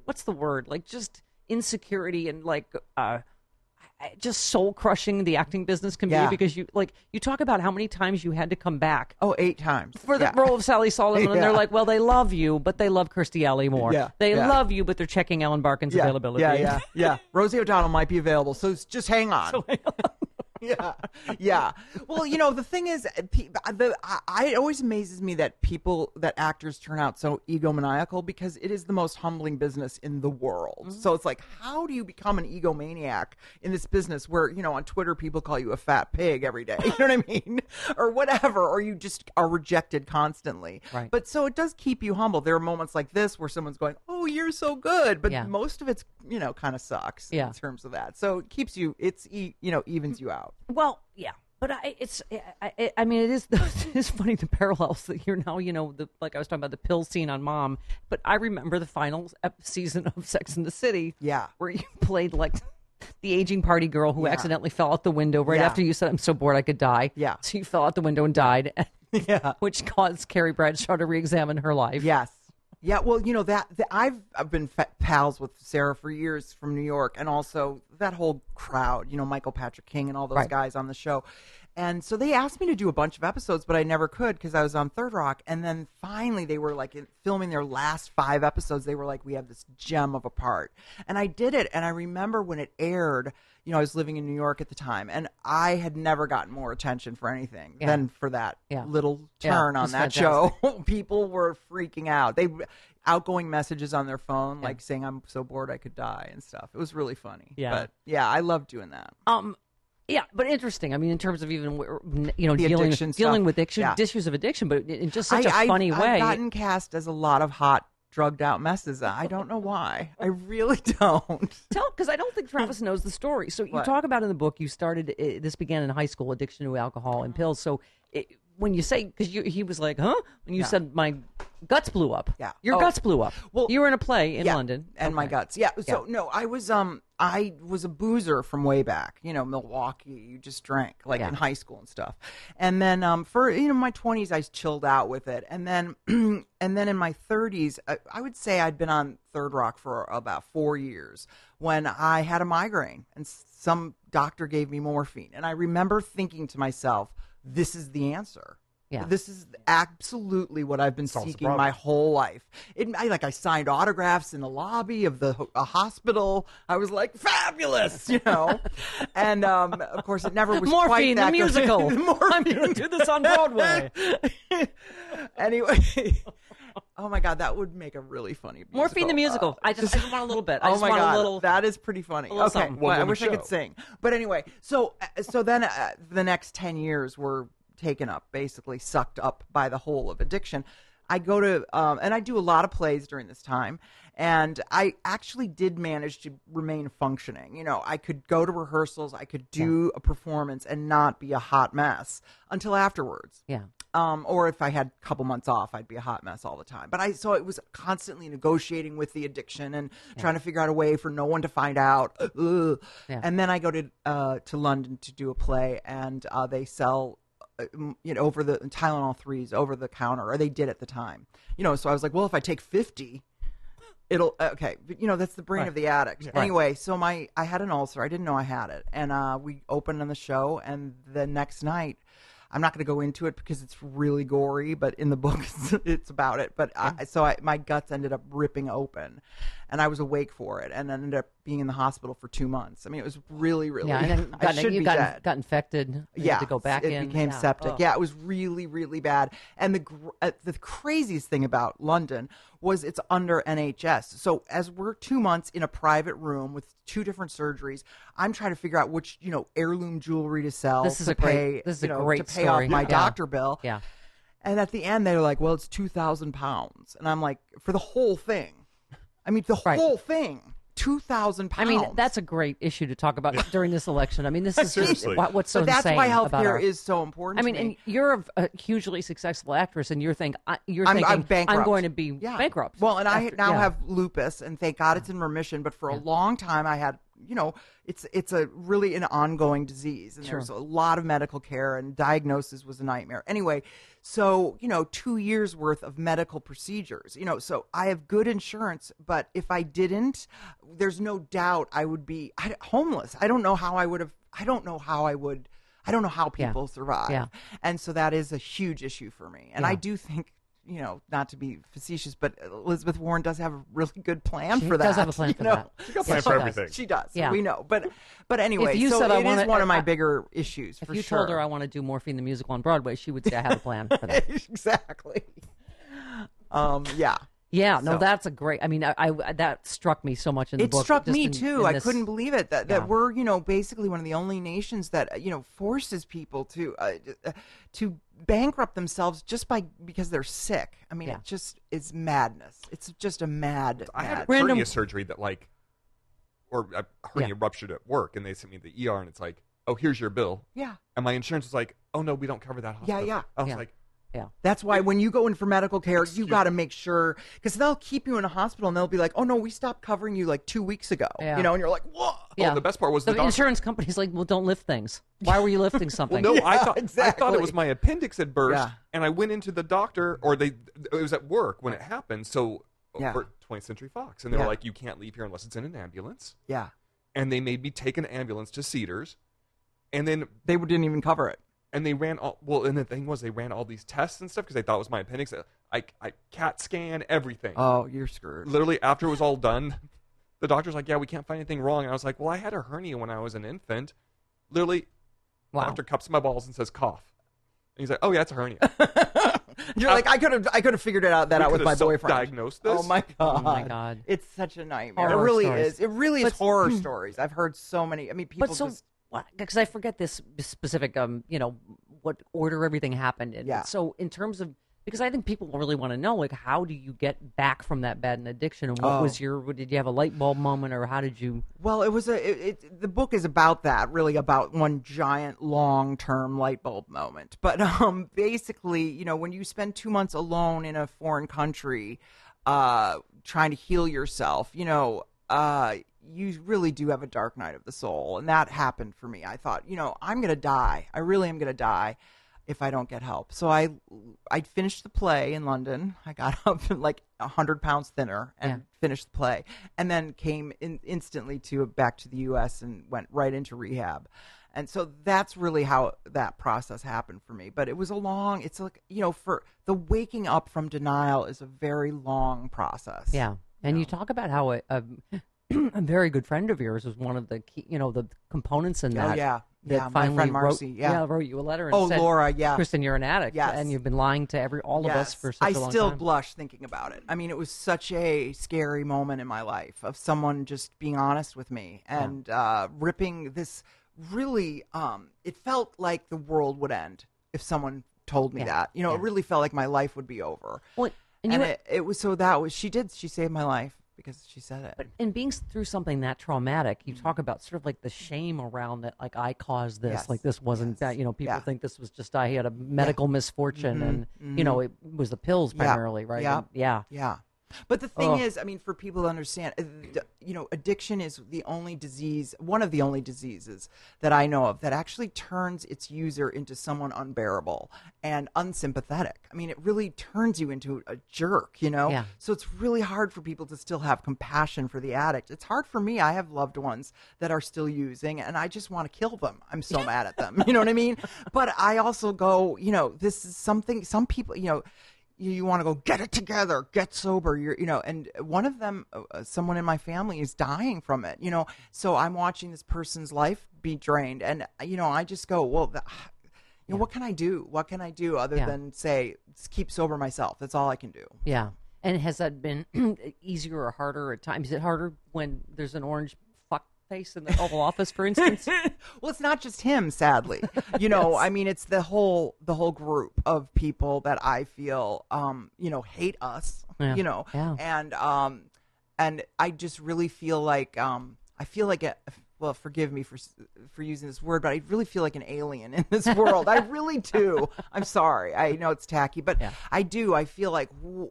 what's the word like just insecurity and like uh. Just soul crushing the acting business can Yeah. be because you like you talk about how many times you had to come back oh, eight times for the Yeah. role of Sally Solomon, and they're like, "Well, they love you, but they love Kirstie Alley more. Yeah, They yeah. love you, but they're checking Ellen Barkin's yeah, availability." Yeah, yeah, yeah. Rosie O'Donnell might be available, so just hang on. Yeah, yeah. Well, you know, the thing is, pe- the I, it always amazes me that people, that actors turn out so egomaniacal because it is the most humbling business in the world. Mm-hmm. So it's like, how do you become an egomaniac in this business where you know on Twitter people call you a fat pig every day? You know what I mean, or whatever, or you just are rejected constantly. Right. But so it does keep you humble. There are moments like this where someone's going, "Oh, you're so good," but Yeah. most of it's you know kind of sucks Yeah. in terms of that. So it keeps you. It's you know evens you out. Well, yeah, but I, it's, I, I, I mean, it is, it is funny the parallels that you're now, you know, the like I was talking about the pill scene on Mom, but I remember the final season of Sex in the City, Yeah. where you played like the aging party girl who Yeah. accidentally fell out the window right Yeah. after you said, "I'm so bored I could die." Yeah. so you fell out the window and died. Yeah. which caused Carrie Bradshaw to re-examine her life. Yes. Yeah, well, you know that, that I've I've been pals with Sarah for years from New York, and also that whole crowd. You know, Michael Patrick King and all those Right. guys on the show, and so they asked me to do a bunch of episodes, but I never could because I was on Third Rock. And then finally, they were like filming their last five episodes. They were like, "We have this gem of a part," and I did it. And I remember when it aired. You know, I was living in New York at the time, and I had never gotten more attention for anything Yeah. than for that Yeah. little turn it on that fantastic. show. people were freaking out. They outgoing messages on their phone, like saying, "I'm so bored I could die" and stuff. It was really funny. Yeah. but yeah, I love doing that. Um, yeah, but interesting. I mean, in terms of even you know The dealing dealing stuff. with addiction, Yeah. issues of addiction, but in just such I- a I've- funny I've way. gotten cast as a lot of hot, drugged out messes. I don't know why. I really don't. Tell because I don't think Travis knows the story. So you What? talk about in the book you started uh, this began in high school addiction to alcohol and pills. So it, when you say because he was like, huh? When you Yeah. said my guts blew up. Yeah. Your Oh. guts blew up. Well, you were in a play in Yeah, London, and my guts. Yeah. So no, I was um I was a boozer from way back. You know, Milwaukee. You just drank like Yeah. in high school and stuff. And then um for you know my twenties, I chilled out with it. And then and then in my thirties, I, I would say I'd been on Third Rock for about four years when I had a migraine and some doctor gave me morphine. And I remember thinking to myself, "This is the answer." Yeah. This is absolutely what I've been Solves the seeking problem. my whole life. It, I like I signed autographs in the lobby of the ho- a hospital. I was like fabulous, you know. and um, of course, it never was quite Morphine, the that good. musical. Morphine. I'm going to do this on Broadway. anyway. Oh my god, that would make a really funny musical. Morphine the musical. Uh, I just, I just want a little bit. I oh just my want god, a little. that is pretty funny. little okay, something. well, I One-woman wish I could sing. But anyway, so uh, so then uh, the next ten years were taken up, basically sucked up by the whole of addiction. I go to um, and I do a lot of plays during this time, and I actually did manage to remain functioning. You know, I could go to rehearsals, I could do a performance, and not be a hot mess until afterwards yeah. um, or if I had a couple months off, I'd be a hot mess all the time. But I so it was constantly negotiating with the addiction and trying to figure out a way for no one to find out. Ugh. Yeah. And then I go to uh, to London to do a play, and uh, they sell. Uh, You know, over the Tylenol threes over the counter, or they did at the time. You know, so I was like, well, if I take fifty, it'll okay. But you know that's the brain of the addict. Anyway so my i had an ulcer. I didn't know i had it. And uh we opened on the show and the next night i'm not going to go into it because it's really gory but in the book it's, it's about it. But I, so I, my guts ended up ripping open and i was awake for it and ended up being in the hospital for two months i mean it was really really Yeah, and then i should you be got, dead got infected. You yeah, had to go back in, it in. became yeah. septic. Oh. Yeah, it was really, really bad. And the uh, the craziest thing about London was it's under NHS. So as we're two months in a private room with two different surgeries, I'm trying to figure out which you know heirloom jewelry to sell. This is to a great- pay, this is a know, great to pay story. off my Yeah. doctor bill. Yeah. And at the end, they were like, "Well, it's two thousand pounds," and I'm like, "For the whole thing." I mean, the Right. whole thing, two thousand pounds. I mean, that's a great issue to talk about during this election. I mean, this is Seriously. what- what's so but that's insane why about healthcare our- is so important. I to mean, me. and you're a, a hugely successful actress, and you're think you're I'm, thinking I'm bankrupt. going to be Yeah. bankrupt. Well, and I now yeah. have lupus, and thank God it's in remission. But for a long time, I had, you know, it's it's a really an ongoing disease, and there's a lot of medical care, and diagnosis was a nightmare. Anyway, so you know, two years worth of medical procedures. You know, so I have good insurance, but if I didn't, there's no doubt I would be homeless. I don't know how I would have. I don't know how I would. I don't know how Yeah. people survive. Yeah. And so that is a huge issue for me. And I do think, you know, not to be facetious, but Elizabeth Warren does have a really good plan She for that. She does have a plan you for know? that. She got a plan she for does. everything. She does. Yeah. We know. But but anyway, if you so said, I it is wanna- one of my I- bigger issues If you sure. told her I want to do morphine the musical on Broadway, she would say I have a plan for that. exactly. Um, yeah. Yeah, no, So- that's a great. I mean, I, I that struck me so much in the It book. struck me in- too. in I this- couldn't believe it that, Yeah. that we're you know basically one of the only nations that you know forces people to uh, uh, to bankrupt themselves just by because they're sick. I mean, Yeah. it just is madness. It's just a mad. I had mad- Random- hernia surgery that like, or a hernia Yeah. ruptured at work, and they sent me to the ER, and it's like, oh, here's your bill, yeah. and my insurance was like, oh no, we don't cover that Yeah, yeah. I was Yeah. like, Yeah, That's why when you go in for medical care, you got to make sure because they'll keep you in a hospital and they'll be like, "Oh no, we stopped covering you like two weeks ago." Yeah. You know, and you're like, "Whoa!" Oh, yeah. the best part was the, the doctor- insurance company's like, well, don't lift things. Why were you lifting well, something? no, I Yeah, thought I thought it was my appendix had burst, Yeah. and I went into the doctor, or they it was at work when it happened. So uh, Yeah. for 20th Century Fox, and they Yeah. were like, you can't leave here unless it's in an ambulance, Yeah, and they made me take an ambulance to Cedars, and then they didn't even cover it. And they ran all well and the thing was they ran all these tests and stuff because they thought it was my appendix uh, i i cat scan everything Oh, you're screwed. literally after it was all done the doctor's like yeah we can't find anything wrong and i was like well i had a hernia when i was an infant literally Wow. doctor cups my balls and says cough and he's like oh yeah it's a hernia You're like, I could have, I could have figured it out that We out with could've my boyfriend. self-diagnosed this. Oh my god! Oh my God. It's such a nightmare. Horror it really stories. is. It really is But- horror stories. I've heard so many. I mean, people but so just. Because I forget this specific, um, you know, what order everything happened in. Yeah. So in terms of Because I think people really want to know, like, how do you get back from that bad addiction, and what Oh. was your? Did you have a light bulb moment, or how did you? Well, it was a. It, it, the book is about that, really about one giant long-term light bulb moment. But um, basically, you know, when you spend two months alone in a foreign country, uh, trying to heal yourself, you know, uh, you really do have a dark night of the soul, and that happened for me. I thought, you know, I'm gonna die. I really am gonna die if I don't get help. So I I finished the play in London. I got up like hundred pounds thinner and Yeah. finished the play, and then came in instantly to back to the U.S. and went right into rehab. And so that's really how that process happened for me. But it was a long. It's like you know, for the waking up from denial is a very long process. Yeah, and you talk about how a, a, a very good friend of yours was one of the key, you know, the components in that. Oh, that. yeah. that Yeah, my finally friend wrote, Marcy, yeah. wrote you a letter. And said, Oh, said, Laura, yeah. Kristen, you're an addict, Yes. and you've been lying to every all of us for such I a long time. I still blush thinking about it. I mean, it was such a scary moment in my life of someone just being honest with me and uh, ripping this. Really, um, it felt like the world would end if someone told me Yeah. that. You know, it really felt like my life would be over. Well, and And, it, it was so that was she did she saved my life because she said it. But in being through something that traumatic, you talk about sort of like the shame around that, like I caused this, Yes. like this wasn't Yes. that. You know, people Yeah. think this was just I had a medical misfortune, mm-hmm. and you know mm-hmm. it was the pills Yeah. primarily, right? Yeah. And- yeah. Yeah. But the thing Ugh. is, I mean, for people to understand, uh, you know, addiction is the only disease, one of the only diseases that I know of that actually turns its user into someone unbearable and unsympathetic. I mean, it really turns you into a jerk, you know? Yeah. So it's really hard for people to still have compassion for the addict. It's hard for me. I have loved ones that are still using, and I just want to kill them. I'm so mad at them. You know what I mean? But I also go, you know, this is something, some people, you know, you, you want to go get it together, get sober. You're, you know, and one of them, uh, uh, someone in my family is dying from it. You know, so I'm watching this person's life be drained, and uh, you know, I just go, well, the, ah, you know, what can I do? What can I do other Yeah. than say, keep sober myself? That's all I can do. Yeah. And has that been easier or harder at times? Is it harder when there's an orange face in the Oval Office, for instance? well, it's not just him, sadly. You know, I mean, it's the whole the whole group of people that I feel, um, you know, hate us. Yeah. You know, Yeah. and um, and I just really feel like um, I feel like a. Well, forgive me for for using this word, but I really feel like an alien in this world. I really do. I'm sorry. I know it's tacky, but Yeah. I do. I feel like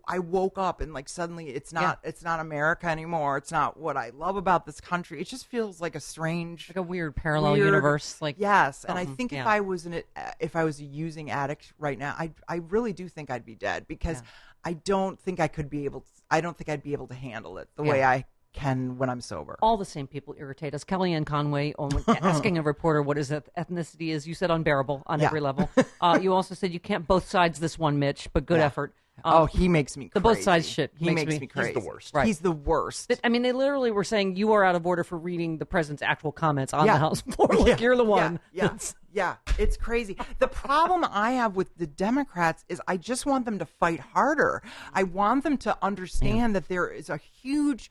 I woke up and like suddenly it's not it's not America anymore. It's not what I love about this country. It just feels like a strange like a weird parallel weird- universe. Like yes, and I think if. I was an if I was a using addict right now, I I really do think I'd be dead because I don't think I could be able. To, I don't think I'd be able to handle it the way I can when I'm sober. all the same people irritate us. Kellyanne Conway only asking a reporter what his ethnicity is. You said unbearable on Yeah. every level. Uh, you also said you can't both sides this one, Mitch, but good Yeah. effort. oh, Um, he makes me the both sides shit He makes makes me- me, He's the worst. Right. He's the worst. I mean, they literally were saying you are out of order for reading the president's actual comments on Yeah. the House floor. Like Yeah, you're the one. Yeah, that's- yeah, it's crazy. The problem I have with the Democrats is I just want them to fight harder. I want them to understand that there is a huge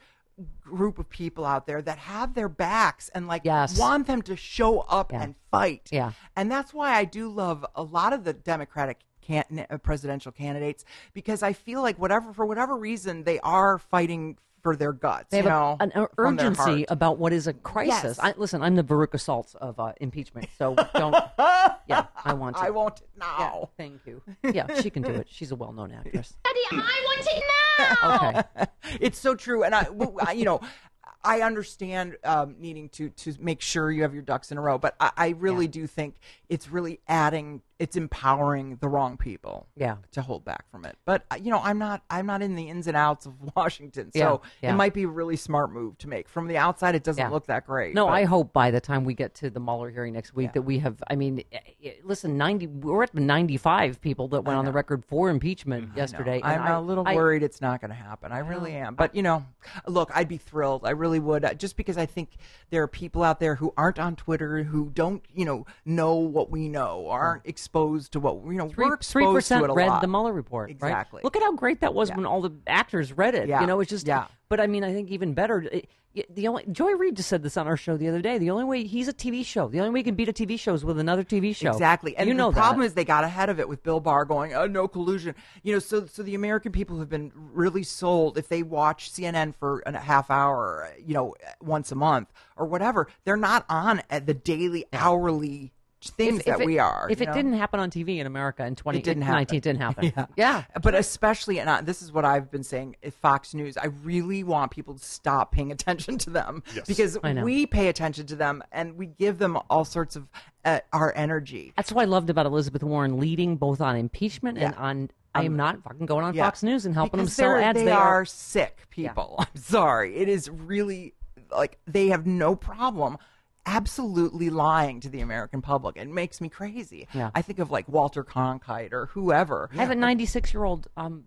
group of people out there that have their backs and like Yes. want them to show up Yeah. and fight. Yeah. And that's why I do love a lot of the Democratic can- presidential candidates because I feel like whatever for whatever reason they are fighting for their guts. They have you a- know, an ur- from their urgency about what is a crisis. Yes. I, listen, I'm the Veruca Salt of uh, impeachment, so don't. yeah, I want to. I won't Yeah, now. thank you. Yeah, she can do it. She's a well-known actress. Daddy, I want it now. Okay. it's so true and I, you know i understand um, needing to to make sure you have your ducks in a row but i, I really do think it's really adding it's empowering the wrong people Yeah. to hold back from it but uh, you know i'm not i'm not in the ins and outs of washington so Yeah, yeah. it might be a really smart move to make from the outside it doesn't Yeah. look that great No, but- I hope by the time we get to the Mueller hearing next week that we have. I mean, eh, eh, listen, ninety. We're at the ninety-five people that went on the record for impeachment yesterday. and I'm I- a little I- worried it's not going to happen. I really am. But, you know, look, I'd be thrilled. I really would. uh, Just because I think there are people out there who aren't on Twitter, who don't, you know, know what we know, aren't, ex- exposed to what you know. Three we're exposed percent to it a read lot. the Mueller report. right? Exactly. Look at how great that was Yeah. when all the actors read it. Yeah. You know, it's just. Yeah. But I mean, I think even better. Eh, it, it- the only Joy Reid just said this on our show the other day. The only way he's a TV show. The only way you can beat a TV show is with another TV show. Exactly. And you know the problem that. is they got ahead of it with Bill Barr going, oh, no collusion. You know, so so the American people have been really sold if they watch CNN for a half hour, you know, once a month or whatever, they're not on at the daily, hourly things If- if that it- we are. If it know? didn't happen on TV in America in 2019, It didn't happen. it didn't happen. Yeah. yeah. But especially, and I, this is what I've been saying, if Fox News, I really want people to stop paying attention to them because we pay attention to them and we give them all sorts of uh, our energy. That's what I loved about Elizabeth Warren leading both on impeachment and on. I am not fucking going on Yeah. Fox News and helping Because them sell they're- ads. They, are are sick people. I'm sorry. It is really like they have no problem absolutely lying to the American public. It makes me crazy. Yeah. I think of like Walter Cronkite or whoever. I have a 96 year old, um,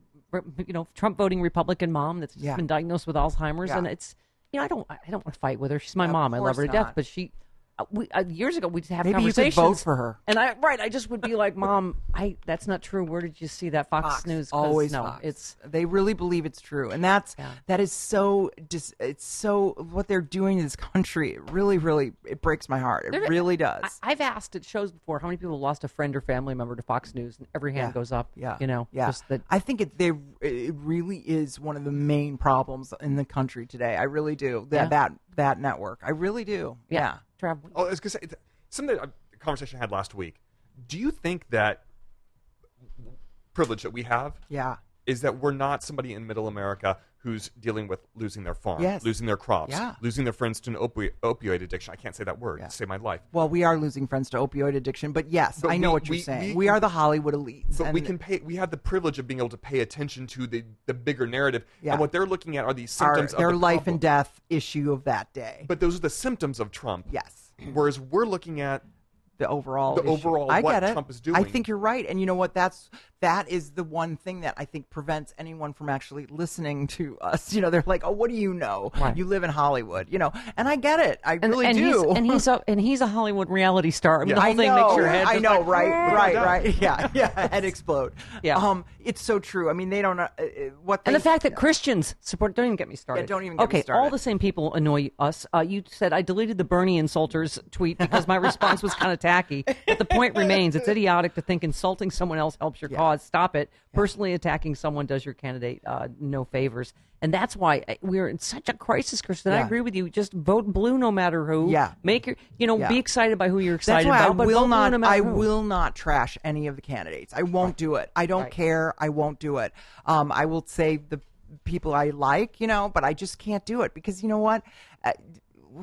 you know, Trump voting Republican mom that's just Yeah. been diagnosed with Alzheimer's, Yeah. and it's, you know, I don't, I don't want to fight with her. She's my Of mom. I love her to course death, but she. Uh, we, uh, years ago, we'd have Maybe conversations. vote for her. and I right, I just would be like, "Mom, I that's not true. Where did you see that Fox, Fox, News?" 'Cause always no, Fox. it's they really believe it's true, and that's Yeah. that is so dis, it's so what they're doing in this country. It really, really, it breaks my heart. It really does. I, I've asked at shows before how many people lost a friend or family member to Fox News, and every hand Yeah. goes up. Yeah, you know, yeah. just that. I think it they it really is one of the main problems in the country today. I really do that Yeah. that that network. I really do. Yeah. Trav, Oh, I was gonna say th- something that a conversation I had last week. Do you think that privilege that we have Yeah. is that we're not somebody in Middle America who's dealing with losing their farm, Yes. losing their crops, Yeah. losing their friends to an opi- opioid addiction? I can't say that word Yeah. save my life. Well, we are losing friends to opioid addiction, but yes, But I know we- what you're we- saying. we We, are the Hollywood elites. But we can pay. We have the privilege of being able to pay attention to the the bigger narrative, Yeah. and what they're looking at are these our, symptoms their of the life problem. and death issue of that day. But those are the symptoms of Trump. yes. Whereas we're looking at the overall The issue. overall I what get it. Trump is doing. I think you're right, and you know what? That's that is the one thing that I think prevents anyone from actually listening to us. You know, they're like, "Oh, what do you know? Right. You live in Hollywood." You know, and I get it. I and, really and do. He's, and he's a and he's a Hollywood reality star. I mean, Yeah. the whole I thing know, makes your head. I know, like, right, right, right. Yeah, yeah, head explode. Yeah. Um, it's so true. I mean, they don't know uh, uh, what. They, And the fact that Christians support, don't even get me started. don't even get me okay, started. all the same people annoy us. Uh, you said I deleted the Bernie insulters tweet because my response was kind of tacky. But the point remains it's idiotic to think insulting someone else helps your cause. Stop it. Personally attacking someone does your candidate uh, no favors. And that's why uh, we're in such a crisis, Kristen. I agree with you. Just vote blue no matter who. Yeah. Make your, you know, Yeah. be excited by who you're excited That's why about. I but will not. no I who. will not trash any of the candidates. I won't do it. I don't Right. care. I won't do it. Um, I will say the people I like, you know, but I just can't do it because you know what? Uh,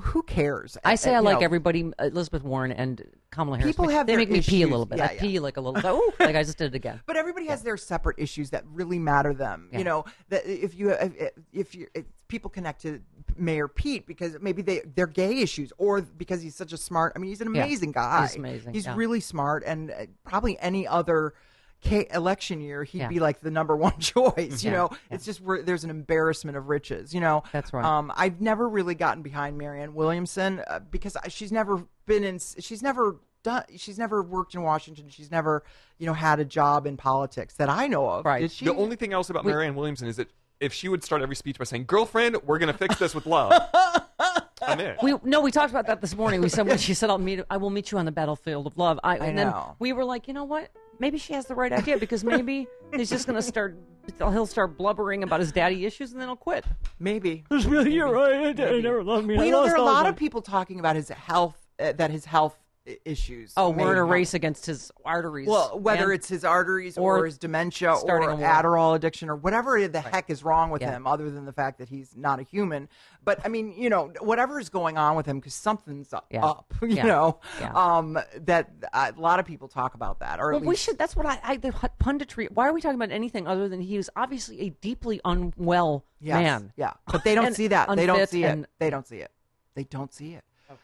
who cares? I say Uh, I like know, everybody, Elizabeth Warren and Kamala Harris. People have they make me pee a little bit. Yeah, I yeah. pee like a little. Oh, like I just did it again. But everybody has their separate issues that really matter them. You know, that if you if, if you people connect to Mayor Pete because maybe they they're gay issues or because he's such a smart. I mean, he's an amazing guy. he's amazing, He's really smart, and uh, probably any other. K- election year, he'd Yeah. be like the number one choice. You Yeah, know, yeah. it's just we're, there's an embarrassment of riches. You know, That's right. Um, I've never really gotten behind Marianne Williamson uh, because she's never been in. She's never done. She's never worked in Washington. She's never, you know, had a job in politics that I know of. Right. She? the only thing else about Marianne Williamson is that if she would start every speech by saying, "Girlfriend, we're going to fix this with love," I'm in. We no, we talked about that this morning. We said when she said, "I'll meet, I will meet you on the battlefield of love." I, and then know. we were like, you know what? Maybe she has the right idea because maybe he's just going to start. He'll start blubbering about his daddy issues, and then he'll quit. Maybe. You're right. I never loved me. Well, you know, there are a lot of people talking about his health, uh, that his health i- issues. Oh, we're in a race against his arteries. Well, whether it's his arteries or, or his dementia or. Adderall addiction or whatever the heck is wrong with Yeah. him, other than the fact that he's not a human. But I mean, you know, whatever is going on with him, because something's up, Yeah. up, you Yeah. know, um, that uh, a lot of people talk about that. Or Well, we should. That's what I, I. The punditry. Why are we talking about anything other than he was obviously a deeply unwell Yes, man? Yeah, but they don't see that. They don't see and- it. They don't see it. They don't see it.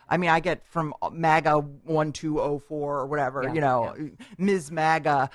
I mean, I get from MAGA one two oh four or whatever, Yeah, you know, Ms. MAGA,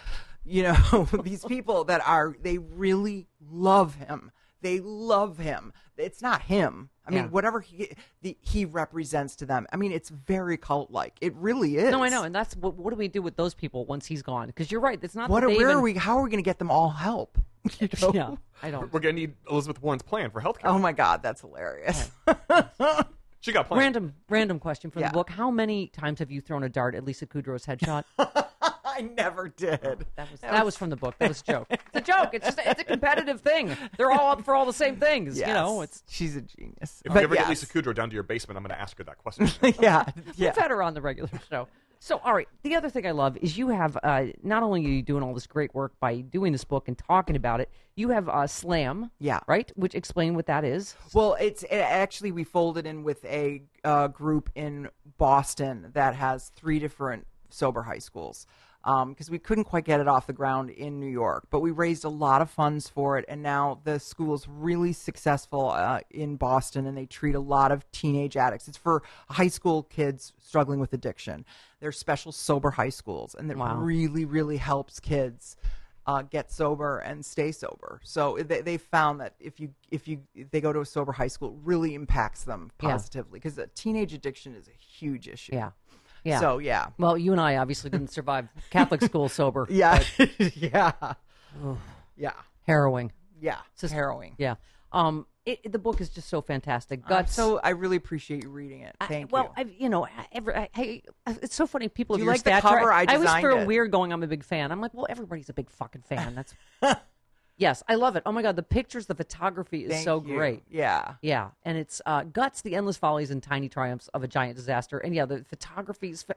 you know, these people that are they really love him. They love him. It's not him. I mean, Yeah. whatever he the, he represents to them. I mean, it's very cult like. It really is. No, I know, and that's what. What do we do with those people once he's gone? Because you're right. It's not. What? that they Where even, are we? How are we going to get them all help? You know? Yeah, I don't. We're gonna need Elizabeth Warren's plan for healthcare. Oh my God, that's hilarious. she got plans. Random, random question from Yeah. the book. How many times have you thrown a dart at Lisa Kudrow's headshot? I never did. That was that was from the book. That was a joke. It's a joke. It's just it's a competitive thing. They're all up for all the same things. You know, it's she's a genius. If But you ever yes. get Lisa Kudrow down to your basement, I'm gonna ask her that question. yeah, yeah. We've had her on the regular show. So, all right. The other thing I love is you have uh, not only are you doing all this great work by doing this book and talking about it, you have uh, Slam. Yeah. Right. Which explain what that is. Well, it's it, actually we folded in with a uh, group in Boston that has three different sober high schools because we couldn't quite get it off the ground in New York, but we raised a lot of funds for it, and now the school is really successful uh, in Boston, and they treat a lot of teenage addicts. It's for high school kids struggling with addiction. They're special sober high schools, and it Wow. really, really helps kids uh, get sober and stay sober. So they, they found that if you if you if they go to a sober high school, it really impacts them positively because teenage addiction is a huge issue. Yeah. Yeah. So yeah. Well, you and I obviously didn't survive Catholic school sober. Yeah. yeah. yeah. Harrowing. Yeah. It's Just- harrowing. Yeah. Um. It, it- the book is just so fantastic. Guts. so I really appreciate you reading it. I- Thank well, you. I've, you know, I, every, I, I, it's so funny. People Do you like the stature, cover? I always designed feel it. weird going. I'm a big fan. I'm like, well, everybody's a big fucking fan. That's yes, I love it. Oh my god, the pictures, the photography is Thank so you. great. Yeah. Yeah, and it's uh, guts, the endless follies and tiny triumphs of a giant disaster. And yeah, the photography is.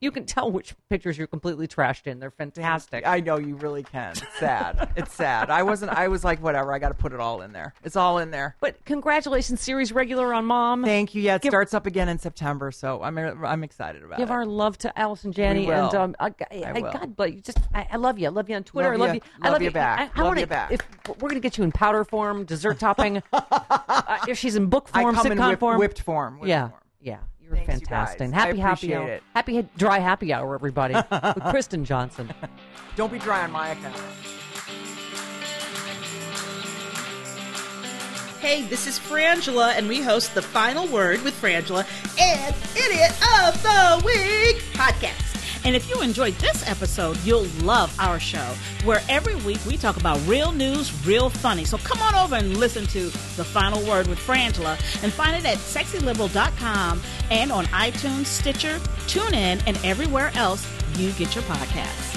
You can tell which pictures you're completely trashed in. They're fantastic. I know you really can. It's sad. it's sad. I wasn't. I was like, whatever. I got to put it all in there. It's all in there. but congratulations, series regular on Mom. Thank you. Yeah, it Give- starts up again in September, so I'm I'm excited about Give it. Give our love to Allison Janney and um, I, I, I. God, but you just I, I love you. I love you on Twitter. Love I love you. you. I Love love you back. I, I Love wanna, you back. If we're gonna get you in powder form, dessert topping, uh, if she's in book form, I come in sitcom whip- form, whipped form. whipped yeah, form. yeah. You're Thanks, you fantastic. guys. Happy I happy hour. it. Happy dry happy hour, everybody, with Kristen Johnston. Don't be dry on my account. Hey, this is Frangela, and we host The Final Word with Frangela and Idiot of the Week podcast. And if you enjoyed this episode, you'll love our show, where every week we talk about real news, real funny. So come on over and listen to The Final Word with Frangela and find it at sexyliberal.com and on iTunes, Stitcher, TuneIn, and everywhere else you get your podcasts.